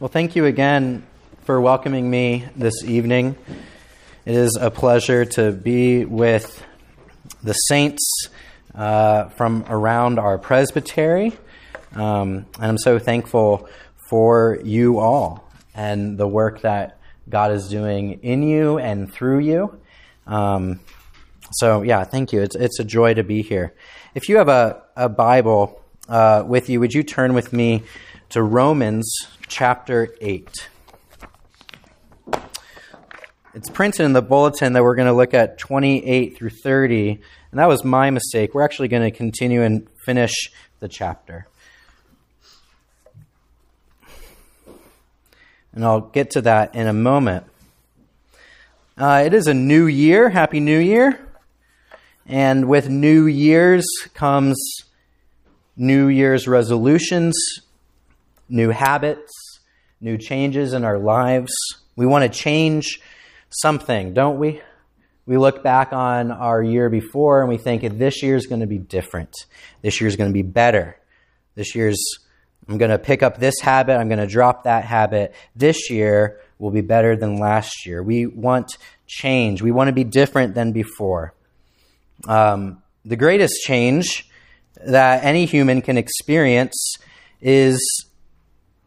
Well, thank you again for welcoming me this evening. It is a pleasure to be with the saints uh, from around our presbytery. Um, and I'm so thankful for you all and the work that God is doing in you and through you. Um, so, yeah, thank you. It's, it's a joy to be here. If you have a, a Bible uh, with you, would you turn with me to Romans chapter 8? It's printed in the bulletin that we're going to look at 28 through 30, and that was my mistake. We're actually going to continue and finish the chapter. And I'll get to that in a moment. Uh, it is a new year. Happy New Year. And with New Year's comes New Year's resolutions, new habits, new changes in our lives. We want to change something, don't we? We look back on our year before and we think this year is going to be different. This year is going to be better. This year's, I'm going to pick up this habit. I'm going to drop that habit. This year will be better than last year. We want change. We want to be different than before. Um, the greatest change that any human can experience is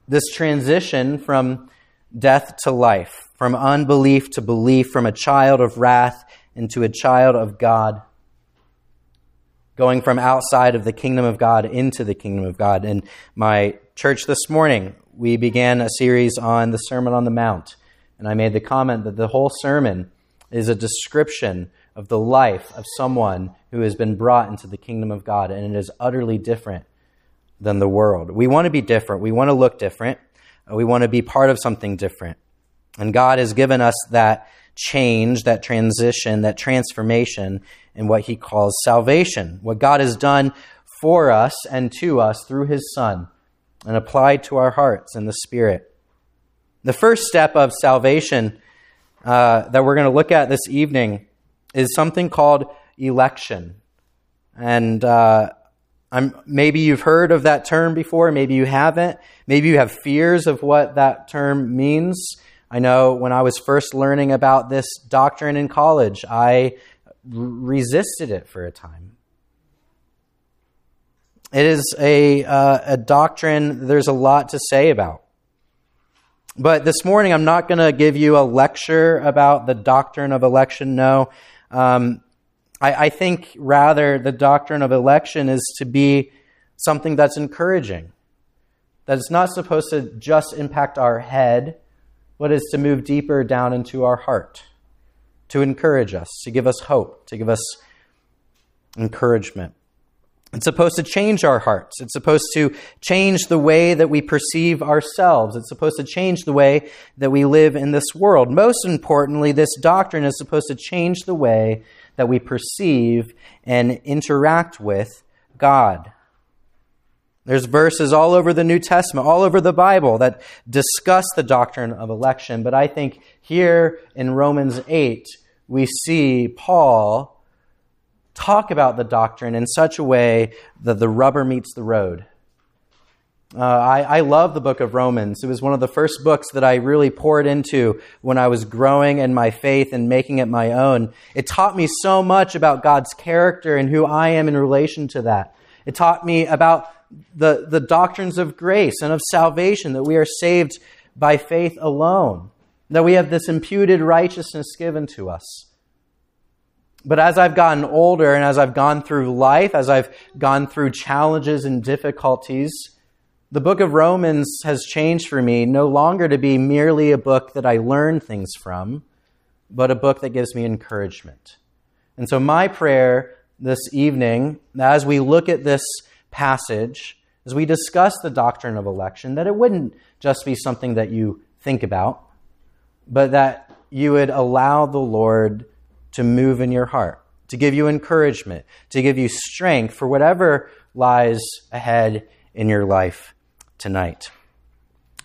this transition from death to life, from unbelief to belief, from a child of wrath into a child of God, going from outside of the kingdom of God into the kingdom of God. In my church this morning, we began a series on the Sermon on the Mount, and I made the comment that the whole sermon is a description of the life of someone who has been brought into the kingdom of God, and it is utterly different than the world. We want to be different. We want to look different. We want to be part of something different. And God has given us that change, that transition, that transformation in what He calls salvation. What God has done for us and to us through His Son and applied to our hearts in the Spirit. The first step of salvation uh, that we're going to look at this evening is something called election. And uh, maybe you've heard of that term before, maybe you haven't. Maybe you have fears of what that term means. I know when I was first learning about this doctrine in college, I resisted it for a time. It is a, uh, a doctrine there's a lot to say about. But this morning, I'm not going to give you a lecture about the doctrine of election. No. Um, I, I think rather the doctrine of election is to be something that's encouraging. That it's not supposed to just impact our head, but is to move deeper down into our heart, to encourage us, to give us hope, to give us encouragement. It's supposed to change our hearts. It's supposed to change the way that we perceive ourselves. It's supposed to change the way that we live in this world. Most importantly, this doctrine is supposed to change the way that we perceive and interact with God. There's verses all over the New Testament, all over the Bible that discuss the doctrine of election, but I think here in Romans 8, we see Paul talk about the doctrine in such a way that the rubber meets the road. Uh, I, I love the book of Romans. It was one of the first books that I really poured into when I was growing in my faith and making it my own. It taught me so much about God's character and who I am in relation to that. It taught me about the, the doctrines of grace and of salvation, that we are saved by faith alone, that we have this imputed righteousness given to us. But as I've gotten older and as I've gone through life, as I've gone through challenges and difficulties, the book of Romans has changed for me no longer to be merely a book that I learn things from, but a book that gives me encouragement. And so, my prayer this evening, as we look at this passage, as we discuss the doctrine of election, that it wouldn't just be something that you think about, but that you would allow the Lord to move in your heart, to give you encouragement, to give you strength for whatever lies ahead in your life tonight.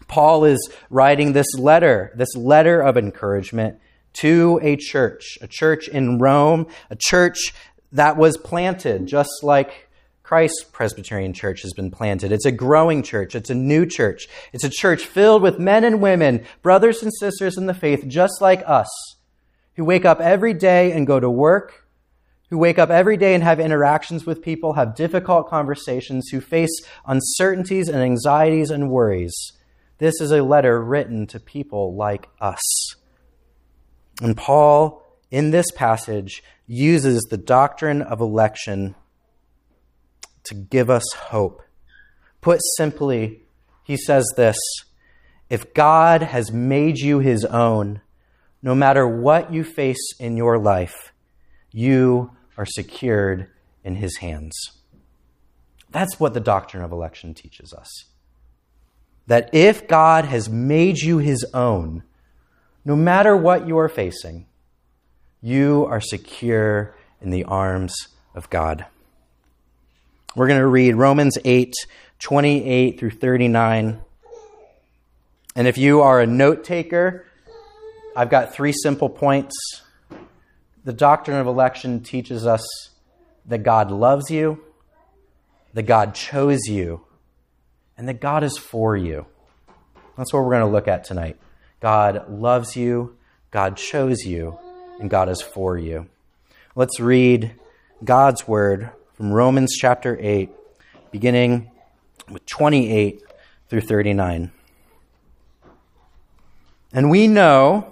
Paul is writing this letter, this letter of encouragement to a church, a church in Rome, a church that was planted just like Christ Presbyterian Church has been planted. It's a growing church. It's a new church. It's a church filled with men and women, brothers and sisters in the faith, just like us, who wake up every day and go to work, who wake up every day and have interactions with people, have difficult conversations, who face uncertainties and anxieties and worries. This is a letter written to people like us. And Paul, in this passage, uses the doctrine of election to give us hope. Put simply, he says this If God has made you his own, no matter what you face in your life, you are secured in his hands. That's what the doctrine of election teaches us. That if God has made you his own, no matter what you are facing, you are secure in the arms of God. We're going to read Romans 8, 28 through 39. And if you are a note taker, I've got three simple points. The doctrine of election teaches us that God loves you, that God chose you, and that God is for you. That's what we're going to look at tonight. God loves you, God chose you, and God is for you. Let's read God's word from Romans chapter 8, beginning with 28 through 39. And we know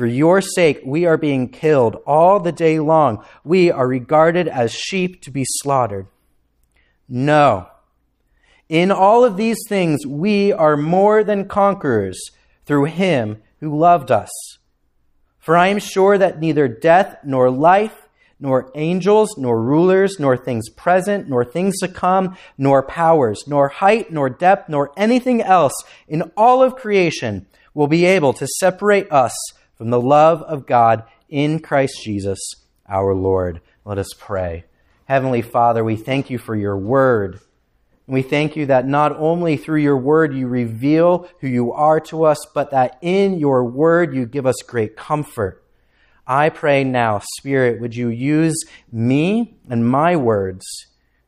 for your sake we are being killed all the day long. We are regarded as sheep to be slaughtered. No. In all of these things we are more than conquerors through him who loved us. For I am sure that neither death nor life, nor angels, nor rulers, nor things present, nor things to come, nor powers, nor height, nor depth, nor anything else in all of creation will be able to separate us from the love of God in Christ Jesus our Lord. Let us pray. Heavenly Father, we thank you for your word. And we thank you that not only through your word you reveal who you are to us, but that in your word you give us great comfort. I pray now, Spirit, would you use me and my words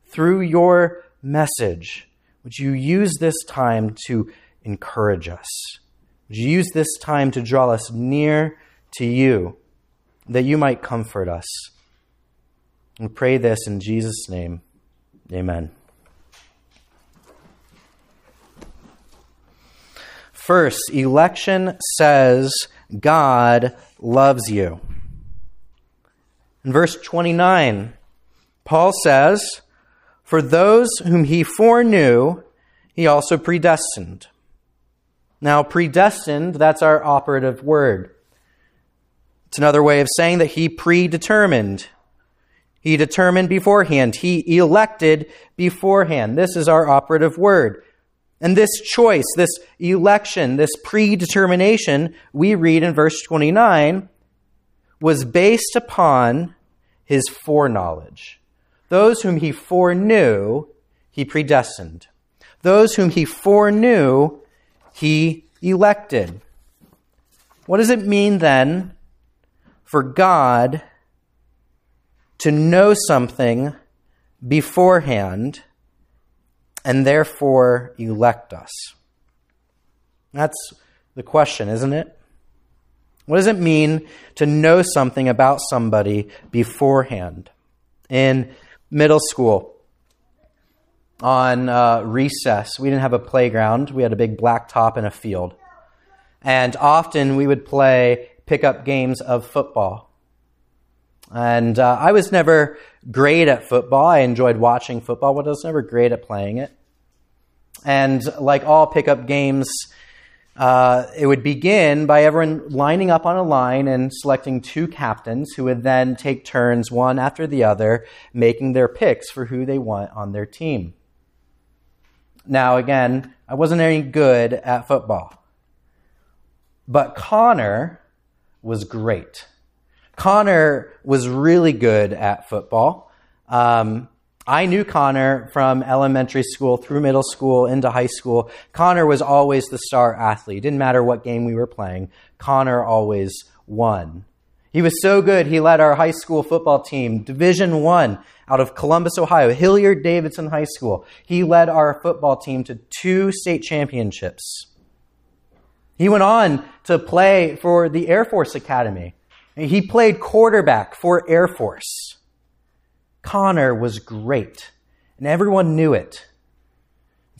through your message? Would you use this time to encourage us? Would you use this time to draw us near to you, that you might comfort us? We pray this in Jesus' name. Amen. First, election says God loves you. In verse 29, Paul says, For those whom he foreknew, he also predestined. Now, predestined, that's our operative word. It's another way of saying that he predetermined. He determined beforehand. He elected beforehand. This is our operative word. And this choice, this election, this predetermination, we read in verse 29, was based upon his foreknowledge. Those whom he foreknew, he predestined. Those whom he foreknew, he elected. What does it mean then for God to know something beforehand and therefore elect us? That's the question, isn't it? What does it mean to know something about somebody beforehand? In middle school, on uh, recess, we didn't have a playground. We had a big black top and a field. And often we would play pickup games of football. And uh, I was never great at football. I enjoyed watching football, but I was never great at playing it. And like all pickup games, uh, it would begin by everyone lining up on a line and selecting two captains who would then take turns, one after the other, making their picks for who they want on their team. Now, again, I wasn't any good at football. But Connor was great. Connor was really good at football. Um, I knew Connor from elementary school through middle school into high school. Connor was always the star athlete. Didn't matter what game we were playing, Connor always won. He was so good, he led our high school football team, Division 1 out of Columbus, Ohio, Hilliard Davidson High School. He led our football team to two state championships. He went on to play for the Air Force Academy. He played quarterback for Air Force. Connor was great, and everyone knew it.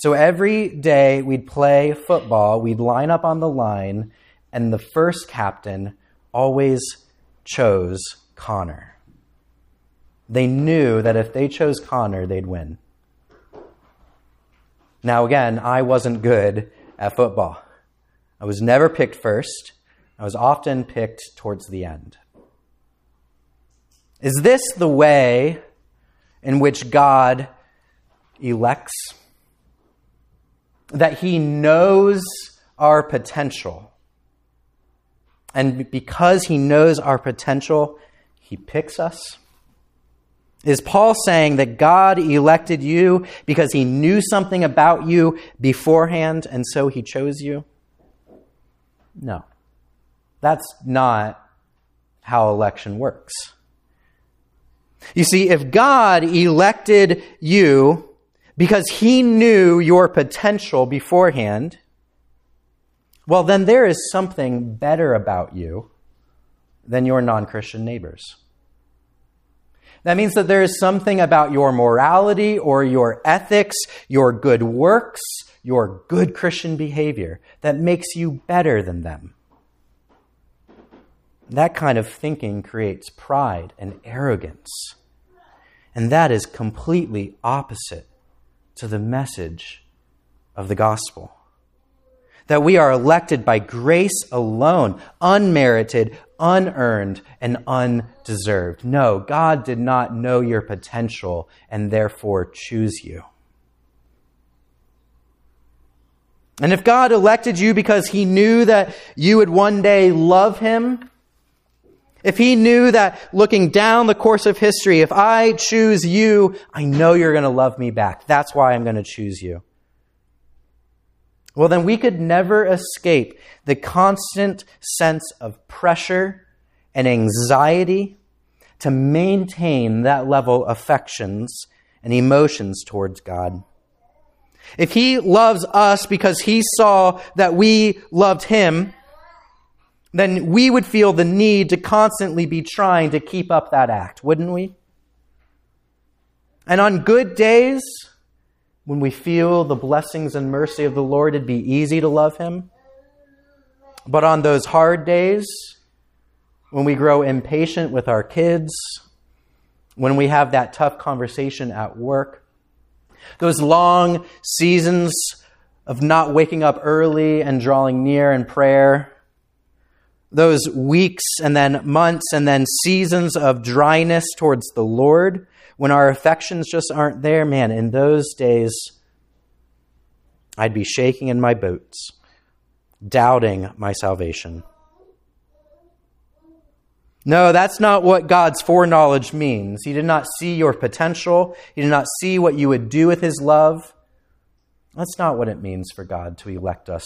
So every day we'd play football, we'd line up on the line, and the first captain always chose Connor. They knew that if they chose Connor, they'd win. Now, again, I wasn't good at football. I was never picked first. I was often picked towards the end. Is this the way in which God elects, that He knows our potential. And because He knows our potential, He picks us. Is Paul saying that God elected you because He knew something about you beforehand and so He chose you? No. That's not how election works. You see, if God elected you because he knew your potential beforehand, well, then there is something better about you than your non Christian neighbors. That means that there is something about your morality or your ethics, your good works, your good Christian behavior that makes you better than them. That kind of thinking creates pride and arrogance. And that is completely opposite to the message of the gospel. That we are elected by grace alone, unmerited, unearned, and undeserved. No, God did not know your potential and therefore choose you. And if God elected you because he knew that you would one day love him, if he knew that looking down the course of history, if I choose you, I know you're going to love me back. That's why I'm going to choose you. Well, then we could never escape the constant sense of pressure and anxiety to maintain that level of affections and emotions towards God. If he loves us because he saw that we loved him, then we would feel the need to constantly be trying to keep up that act, wouldn't we? And on good days, when we feel the blessings and mercy of the Lord, it'd be easy to love Him. But on those hard days, when we grow impatient with our kids, when we have that tough conversation at work, those long seasons of not waking up early and drawing near in prayer, those weeks and then months and then seasons of dryness towards the Lord, when our affections just aren't there, man, in those days, I'd be shaking in my boots, doubting my salvation. No, that's not what God's foreknowledge means. He did not see your potential. He did not see what you would do with His love. That's not what it means for God to elect us.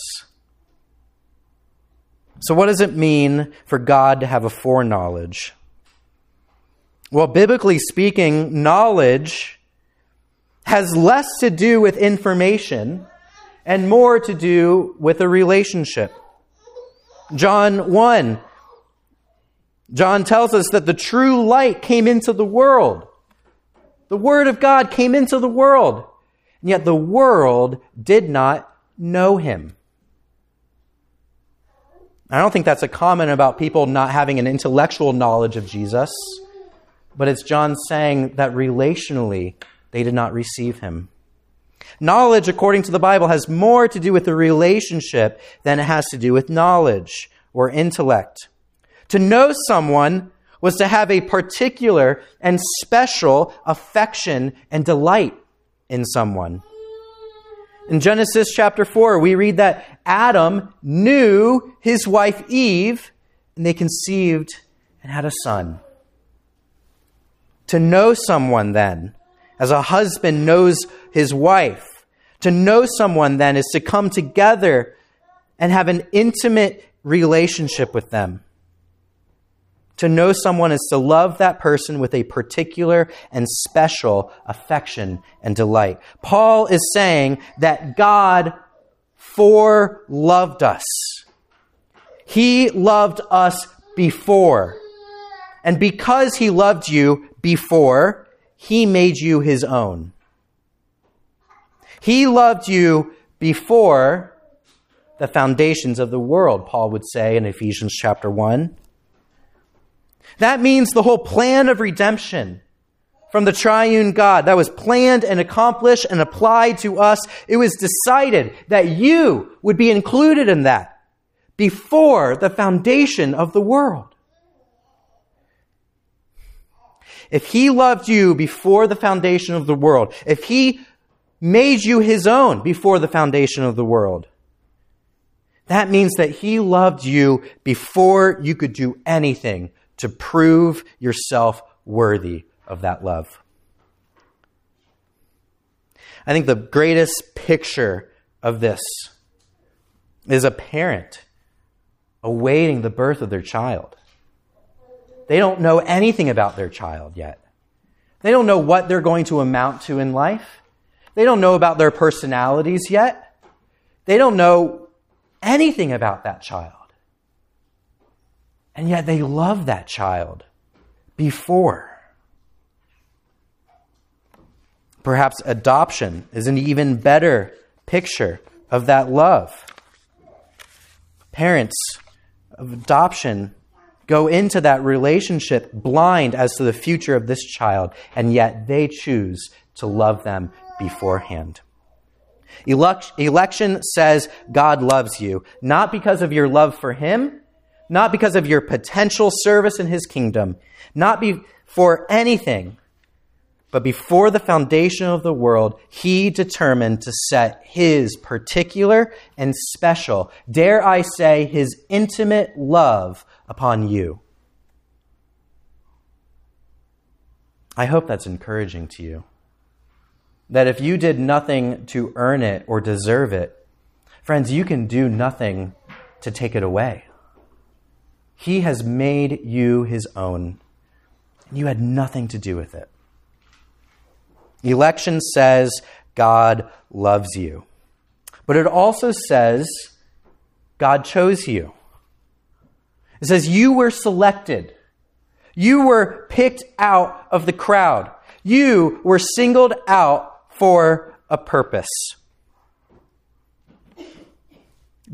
So, what does it mean for God to have a foreknowledge? Well, biblically speaking, knowledge has less to do with information and more to do with a relationship. John 1. John tells us that the true light came into the world. The Word of God came into the world. And yet the world did not know him. I don't think that's a comment about people not having an intellectual knowledge of Jesus, but it's John saying that relationally they did not receive him. Knowledge, according to the Bible, has more to do with the relationship than it has to do with knowledge or intellect. To know someone was to have a particular and special affection and delight in someone. In Genesis chapter 4, we read that Adam knew his wife Eve, and they conceived and had a son. To know someone, then, as a husband knows his wife, to know someone, then, is to come together and have an intimate relationship with them. To know someone is to love that person with a particular and special affection and delight. Paul is saying that God fore loved us. He loved us before. And because he loved you before, he made you his own. He loved you before the foundations of the world, Paul would say in Ephesians chapter 1. That means the whole plan of redemption from the triune God that was planned and accomplished and applied to us. It was decided that you would be included in that before the foundation of the world. If he loved you before the foundation of the world, if he made you his own before the foundation of the world, that means that he loved you before you could do anything to prove yourself worthy of that love. I think the greatest picture of this is a parent awaiting the birth of their child. They don't know anything about their child yet. They don't know what they're going to amount to in life. They don't know about their personalities yet. They don't know anything about that child. And yet they love that child before. Perhaps adoption is an even better picture of that love. Parents of adoption go into that relationship blind as to the future of this child, and yet they choose to love them beforehand. Election says God loves you, not because of your love for Him, not because of your potential service in his kingdom, not be for anything, but before the foundation of the world, he determined to set his particular and special, dare I say, his intimate love upon you. I hope that's encouraging to you. That if you did nothing to earn it or deserve it, friends, you can do nothing to take it away. He has made you his own. You had nothing to do with it. Election says God loves you. But it also says God chose you. It says you were selected. You were picked out of the crowd. You were singled out for a purpose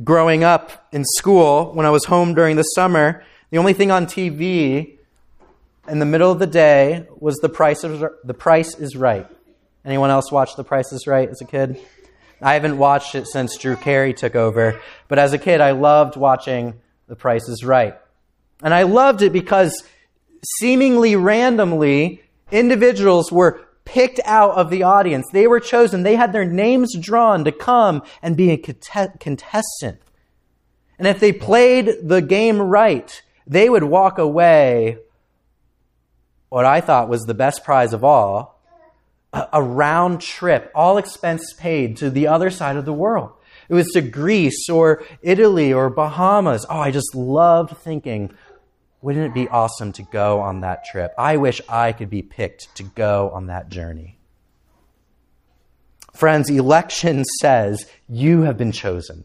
growing up in school, when I was home during the summer, the only thing on TV in the middle of the day was The Price is, the Price is Right. Anyone else watch The Price is Right as a kid? I haven't watched it since Drew Carey took over, but as a kid, I loved watching The Price is Right. And I loved it because seemingly randomly, individuals were picked out of the audience. They were chosen. They had their names drawn to come and be a contestant. And if they played the game right, they would walk away what I thought was the best prize of all a, round trip, all expense paid to the other side of the world. It was to Greece or Italy or Bahamas. Oh, I just loved thinking, wouldn't it be awesome to go on that trip? I wish I could be picked to go on that journey. Friends, election says you have been chosen.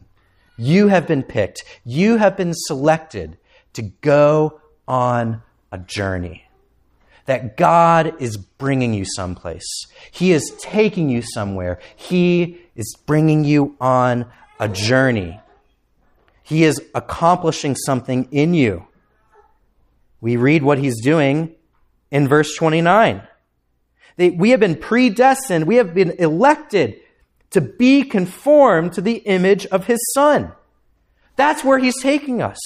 You have been picked. You have been selected to go on a journey. That God is bringing you someplace. He is taking you somewhere. He is bringing you on a journey. He is accomplishing something in you. We read what he's doing in verse 29. We have been predestined, we have been elected to be conformed to the image of his son. That's where he's taking us.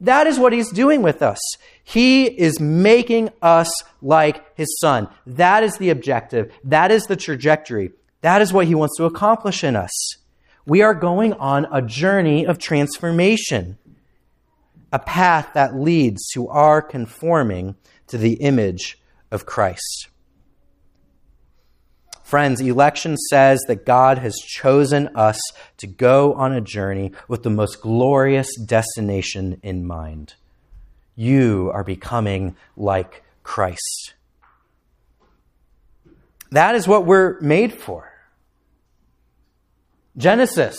That is what he's doing with us. He is making us like his son. That is the objective. That is the trajectory. That is what he wants to accomplish in us. We are going on a journey of transformation, a path that leads to our conforming to the image of Christ. Friends, election says that God has chosen us to go on a journey with the most glorious destination in mind. You are becoming like Christ. That is what we're made for. Genesis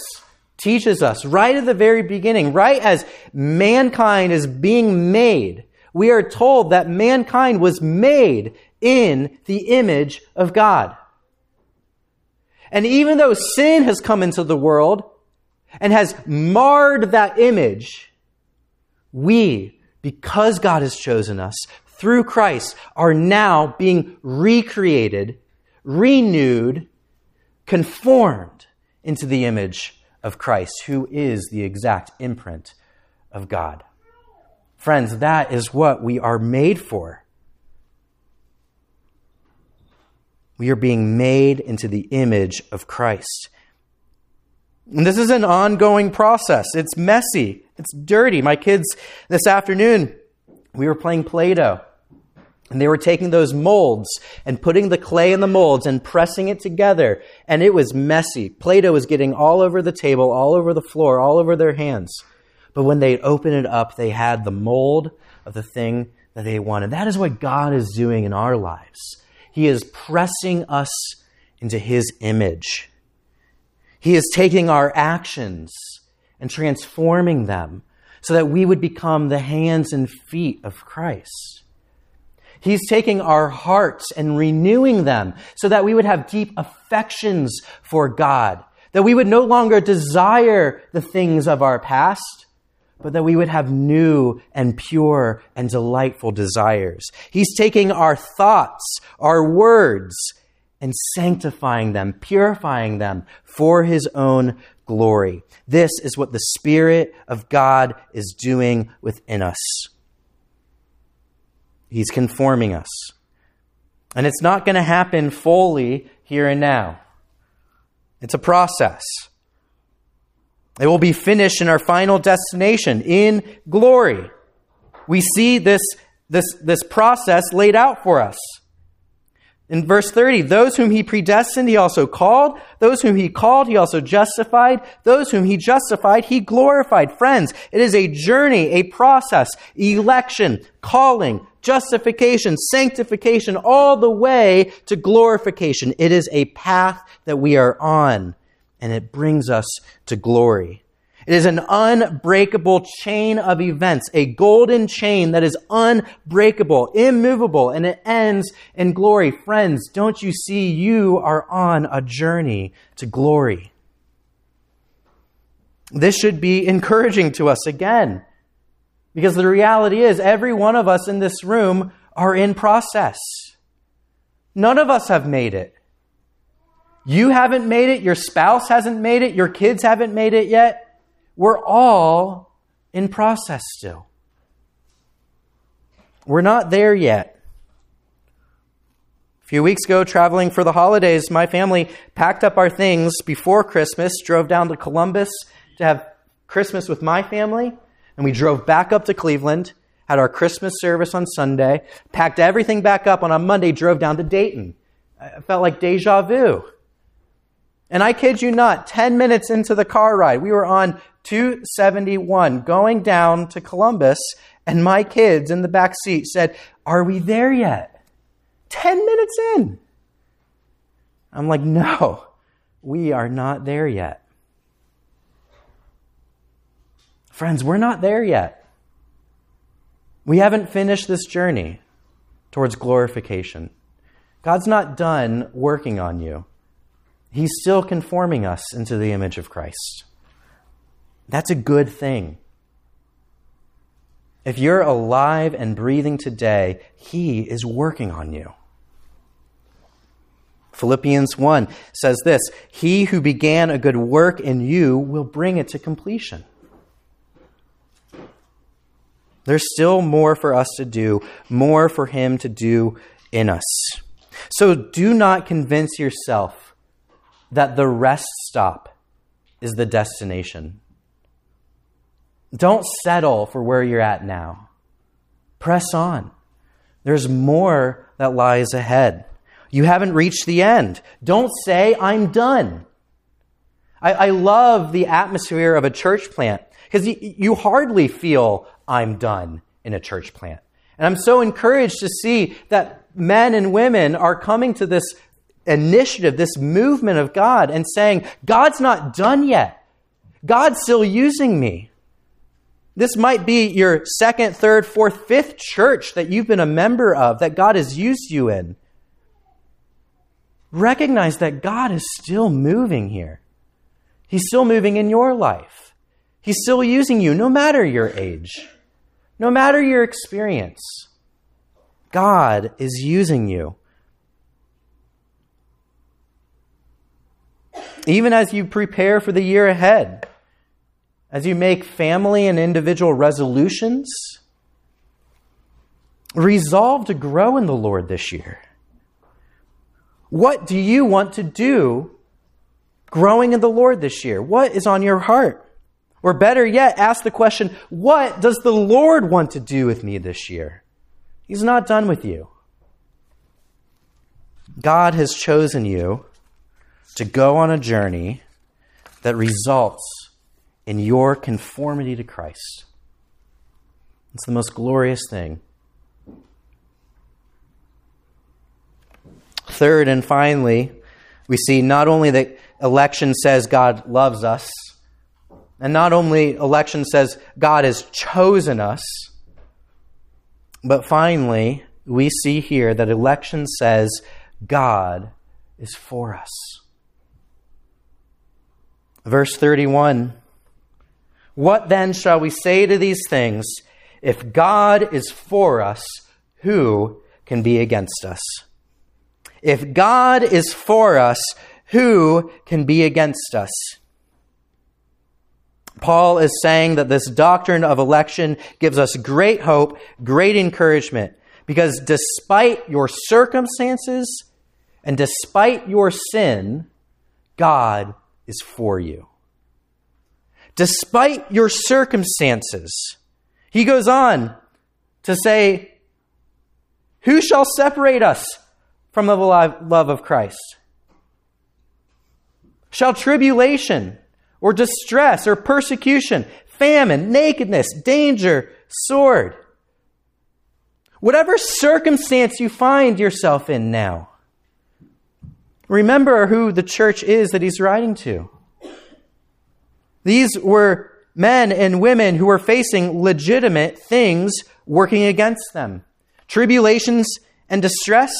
teaches us right at the very beginning, right as mankind is being made, we are told that mankind was made in the image of God. And even though sin has come into the world and has marred that image, we, because God has chosen us through Christ, are now being recreated, renewed, conformed into the image of Christ, who is the exact imprint of God. Friends, that is what we are made for. We are being made into the image of Christ. And this is an ongoing process. It's messy. It's dirty. My kids this afternoon, we were playing Play Doh. And they were taking those molds and putting the clay in the molds and pressing it together. And it was messy. Play Doh was getting all over the table, all over the floor, all over their hands. But when they opened it up, they had the mold of the thing that they wanted. That is what God is doing in our lives. He is pressing us into His image. He is taking our actions and transforming them so that we would become the hands and feet of Christ. He's taking our hearts and renewing them so that we would have deep affections for God, that we would no longer desire the things of our past, but that we would have new and pure and delightful desires. He's taking our thoughts, our words, and sanctifying them, purifying them for His own glory. This is what the Spirit of God is doing within us. He's conforming us. And it's not going to happen fully here and now. It's a process. It will be finished in our final destination in glory. We see this, this, this process laid out for us. In verse 30, those whom he predestined, he also called. Those whom he called, he also justified. Those whom he justified, he glorified. Friends, it is a journey, a process, election, calling, justification, sanctification, all the way to glorification. It is a path that we are on and it brings us to glory. It is an unbreakable chain of events, a golden chain that is unbreakable, immovable, and it ends in glory. Friends, don't you see you are on a journey to glory? This should be encouraging to us again, because the reality is every one of us in this room are in process. None of us have made it. You haven't made it, your spouse hasn't made it, your kids haven't made it yet. We're all in process still. We're not there yet. A few weeks ago, traveling for the holidays, my family packed up our things before Christmas, drove down to Columbus to have Christmas with my family, and we drove back up to Cleveland, had our Christmas service on Sunday, packed everything back up on a Monday, drove down to Dayton I felt like deja vu. And I kid you not, 10 minutes into the car ride, we were on 271 going down to Columbus, and my kids in the back seat said, Are we there yet? 10 minutes in. I'm like, No, we are not there yet. Friends, we're not there yet. We haven't finished this journey towards glorification. God's not done working on you. He's still conforming us into the image of Christ. That's a good thing. If you're alive and breathing today, He is working on you. Philippians 1 says this He who began a good work in you will bring it to completion. There's still more for us to do, more for Him to do in us. So do not convince yourself that the rest stop is the destination. Don't settle for where you're at now. Press on. There's more that lies ahead. You haven't reached the end. Don't say, I'm done. I, I love the atmosphere of a church plant because you, you hardly feel I'm done in a church plant. And I'm so encouraged to see that men and women are coming to this initiative, this movement of God, and saying, God's not done yet. God's still using me. This might be your second, third, fourth, fifth church that you've been a member of, that God has used you in. Recognize that God is still moving here. He's still moving in your life. He's still using you, no matter your age, no matter your experience. God is using you. Even as you prepare for the year ahead, as you make family and individual resolutions, resolve to grow in the Lord this year. What do you want to do growing in the Lord this year? What is on your heart? Or better yet, ask the question, what does the Lord want to do with me this year? He's not done with you. God has chosen you to go on a journey that results in your conformity to Christ. It's the most glorious thing. Third and finally, we see not only that election says God loves us, and not only election says God has chosen us, but finally, we see here that election says God is for us. Verse 31 What then shall we say to these things? If God is for us, who can be against us? If God is for us, who can be against us? Paul is saying that this doctrine of election gives us great hope, great encouragement, because despite your circumstances and despite your sin, God is for you. Despite your circumstances, he goes on to say, Who shall separate us from the love of Christ? Shall tribulation or distress or persecution, famine, nakedness, danger, sword? Whatever circumstance you find yourself in now, remember who the church is that he's writing to. These were men and women who were facing legitimate things working against them tribulations and distress.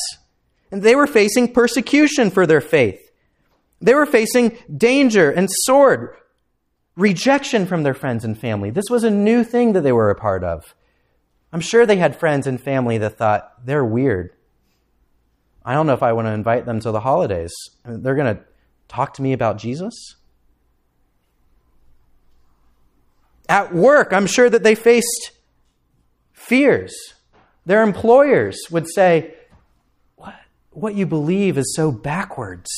And they were facing persecution for their faith. They were facing danger and sword, rejection from their friends and family. This was a new thing that they were a part of. I'm sure they had friends and family that thought, they're weird. I don't know if I want to invite them to the holidays. They're going to talk to me about Jesus? At work, I'm sure that they faced fears. Their employers would say, What, what you believe is so backwards.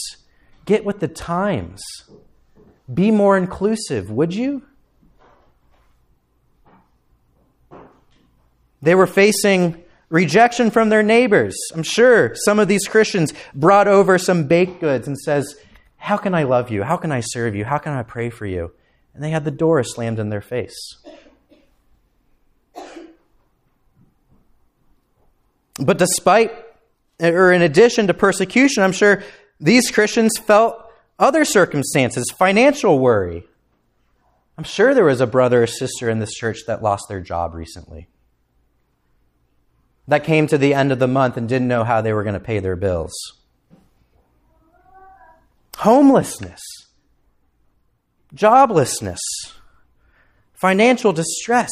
Get with the times. Be more inclusive, would you? They were facing rejection from their neighbors. I'm sure some of these Christians brought over some baked goods and says, "How can I love you? How can I serve you? How can I pray for you?" And they had the door slammed in their face. But despite or in addition to persecution, I'm sure these Christians felt other circumstances, financial worry. I'm sure there was a brother or sister in this church that lost their job recently, that came to the end of the month and didn't know how they were going to pay their bills. Homelessness, joblessness, financial distress.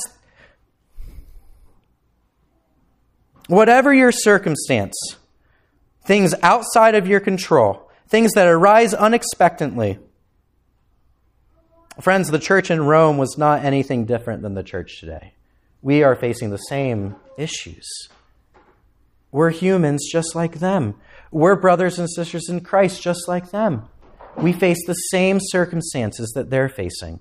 Whatever your circumstance, things outside of your control, things that arise unexpectedly. Friends, the church in Rome was not anything different than the church today. We are facing the same issues. We're humans just like them. We're brothers and sisters in Christ just like them. We face the same circumstances that they're facing.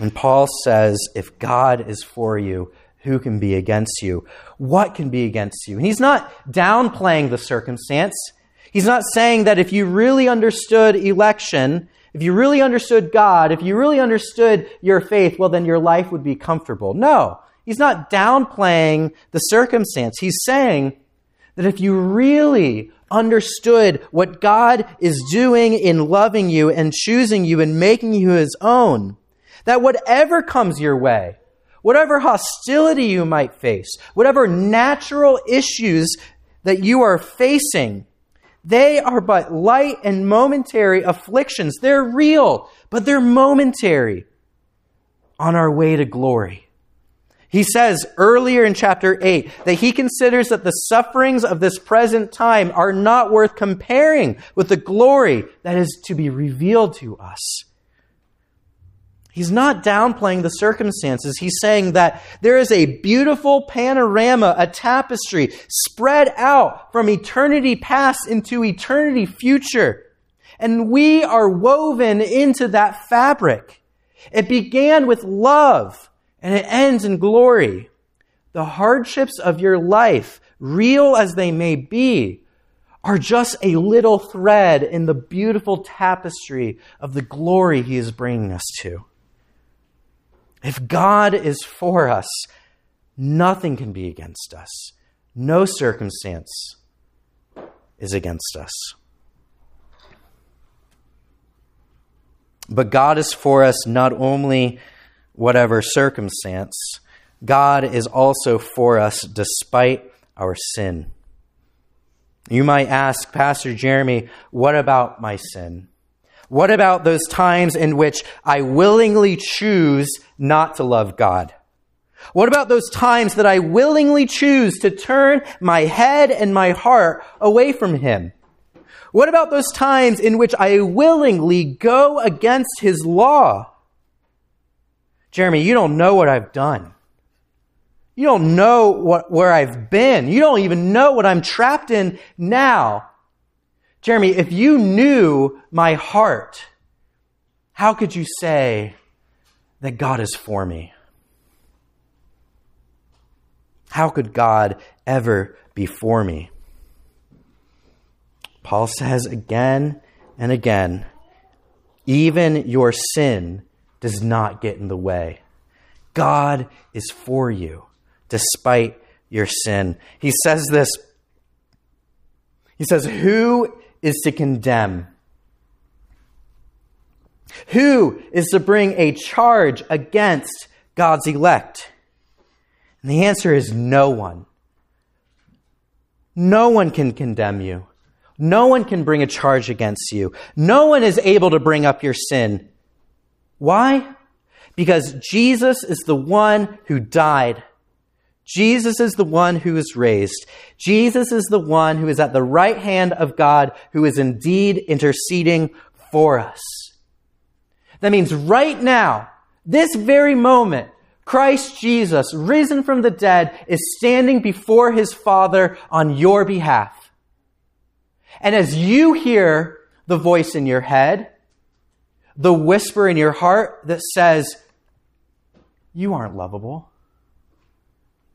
And Paul says, if God is for you, who can be against you? What can be against you? And he's not downplaying the circumstance. He's not saying that if you really understood election, if you really understood God, if you really understood your faith, well, then your life would be comfortable. No, he's not downplaying the circumstance. He's saying that if you really understood what God is doing in loving you and choosing you and making you his own, that whatever comes your way, whatever hostility you might face, whatever natural issues that you are facing, they are but light and momentary afflictions. They're real, but they're momentary on our way to glory. He says earlier in chapter 8 that he considers that the sufferings of this present time are not worth comparing with the glory that is to be revealed to us. He's not downplaying the circumstances. He's saying that there is a beautiful panorama, a tapestry spread out from eternity past into eternity future. And we are woven into that fabric. It began with love and it ends in glory. The hardships of your life, real as they may be, are just a little thread in the beautiful tapestry of the glory he is bringing us to. If God is for us, nothing can be against us. No circumstance is against us. But God is for us not only whatever circumstance, God is also for us despite our sin. You might ask, Pastor Jeremy, what about my sin? What about those times in which I willingly choose not to love God? What about those times that I willingly choose to turn my head and my heart away from Him? What about those times in which I willingly go against His law? Jeremy, you don't know what I've done. You don't know what, where I've been. You don't even know what I'm trapped in now. Jeremy, if you knew my heart, how could you say that God is for me? How could God ever be for me? Paul says again and again, even your sin does not get in the way. God is for you despite your sin. He says this. He says, Who is to condemn? Who is to bring a charge against God's elect? And the answer is no one. No one can condemn you. No one can bring a charge against you. No one is able to bring up your sin. Why? Because Jesus is the one who died Jesus is the one who is raised. Jesus is the one who is at the right hand of God, who is indeed interceding for us. That means right now, this very moment, Christ Jesus, risen from the dead, is standing before his Father on your behalf. And as you hear the voice in your head, the whisper in your heart that says, You aren't lovable.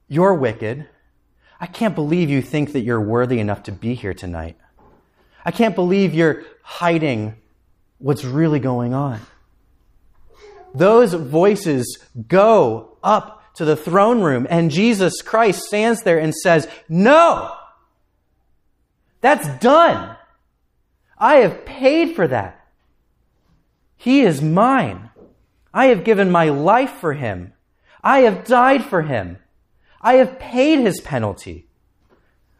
You're wicked. I can't believe you think that you're worthy enough to be here tonight. I can't believe you're hiding what's really going on. Those voices go up to the throne room, and Jesus Christ stands there and says, No! That's done! I have paid for that. He is mine. I have given my life for him. I have died for him. I have paid his penalty.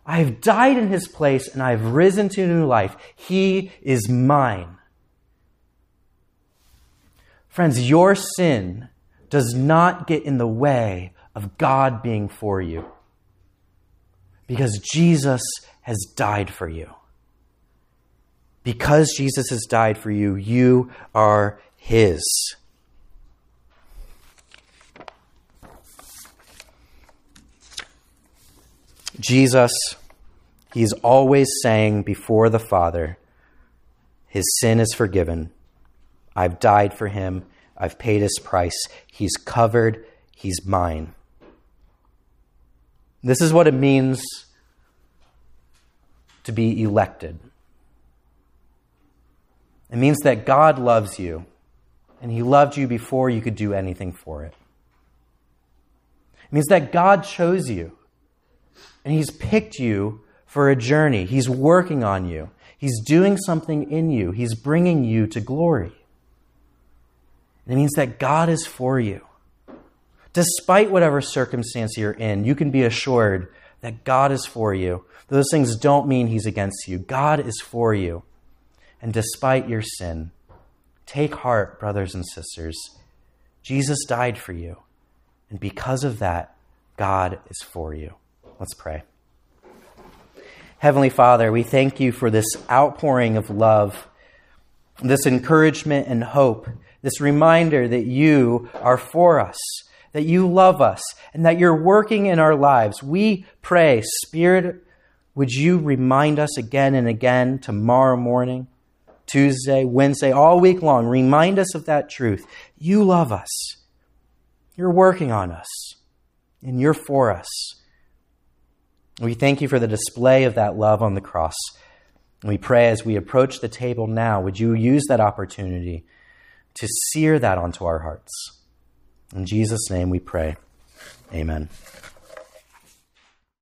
I have died in his place and I have risen to new life. He is mine. Friends, your sin does not get in the way of God being for you because Jesus has died for you. Because Jesus has died for you, you are his. Jesus, he's always saying before the Father, his sin is forgiven. I've died for him. I've paid his price. He's covered. He's mine. This is what it means to be elected. It means that God loves you, and He loved you before you could do anything for it. It means that God chose you, and He's picked you for a journey. He's working on you, He's doing something in you, He's bringing you to glory. It means that God is for you. Despite whatever circumstance you're in, you can be assured that God is for you. Those things don't mean He's against you. God is for you. And despite your sin, take heart, brothers and sisters. Jesus died for you. And because of that, God is for you. Let's pray. Heavenly Father, we thank you for this outpouring of love, this encouragement and hope, this reminder that you are for us, that you love us, and that you're working in our lives. We pray, Spirit, would you remind us again and again tomorrow morning? Tuesday, Wednesday, all week long. Remind us of that truth. You love us. You're working on us, and you're for us. We thank you for the display of that love on the cross. We pray as we approach the table now, would you use that opportunity to sear that onto our hearts? In Jesus' name we pray. Amen.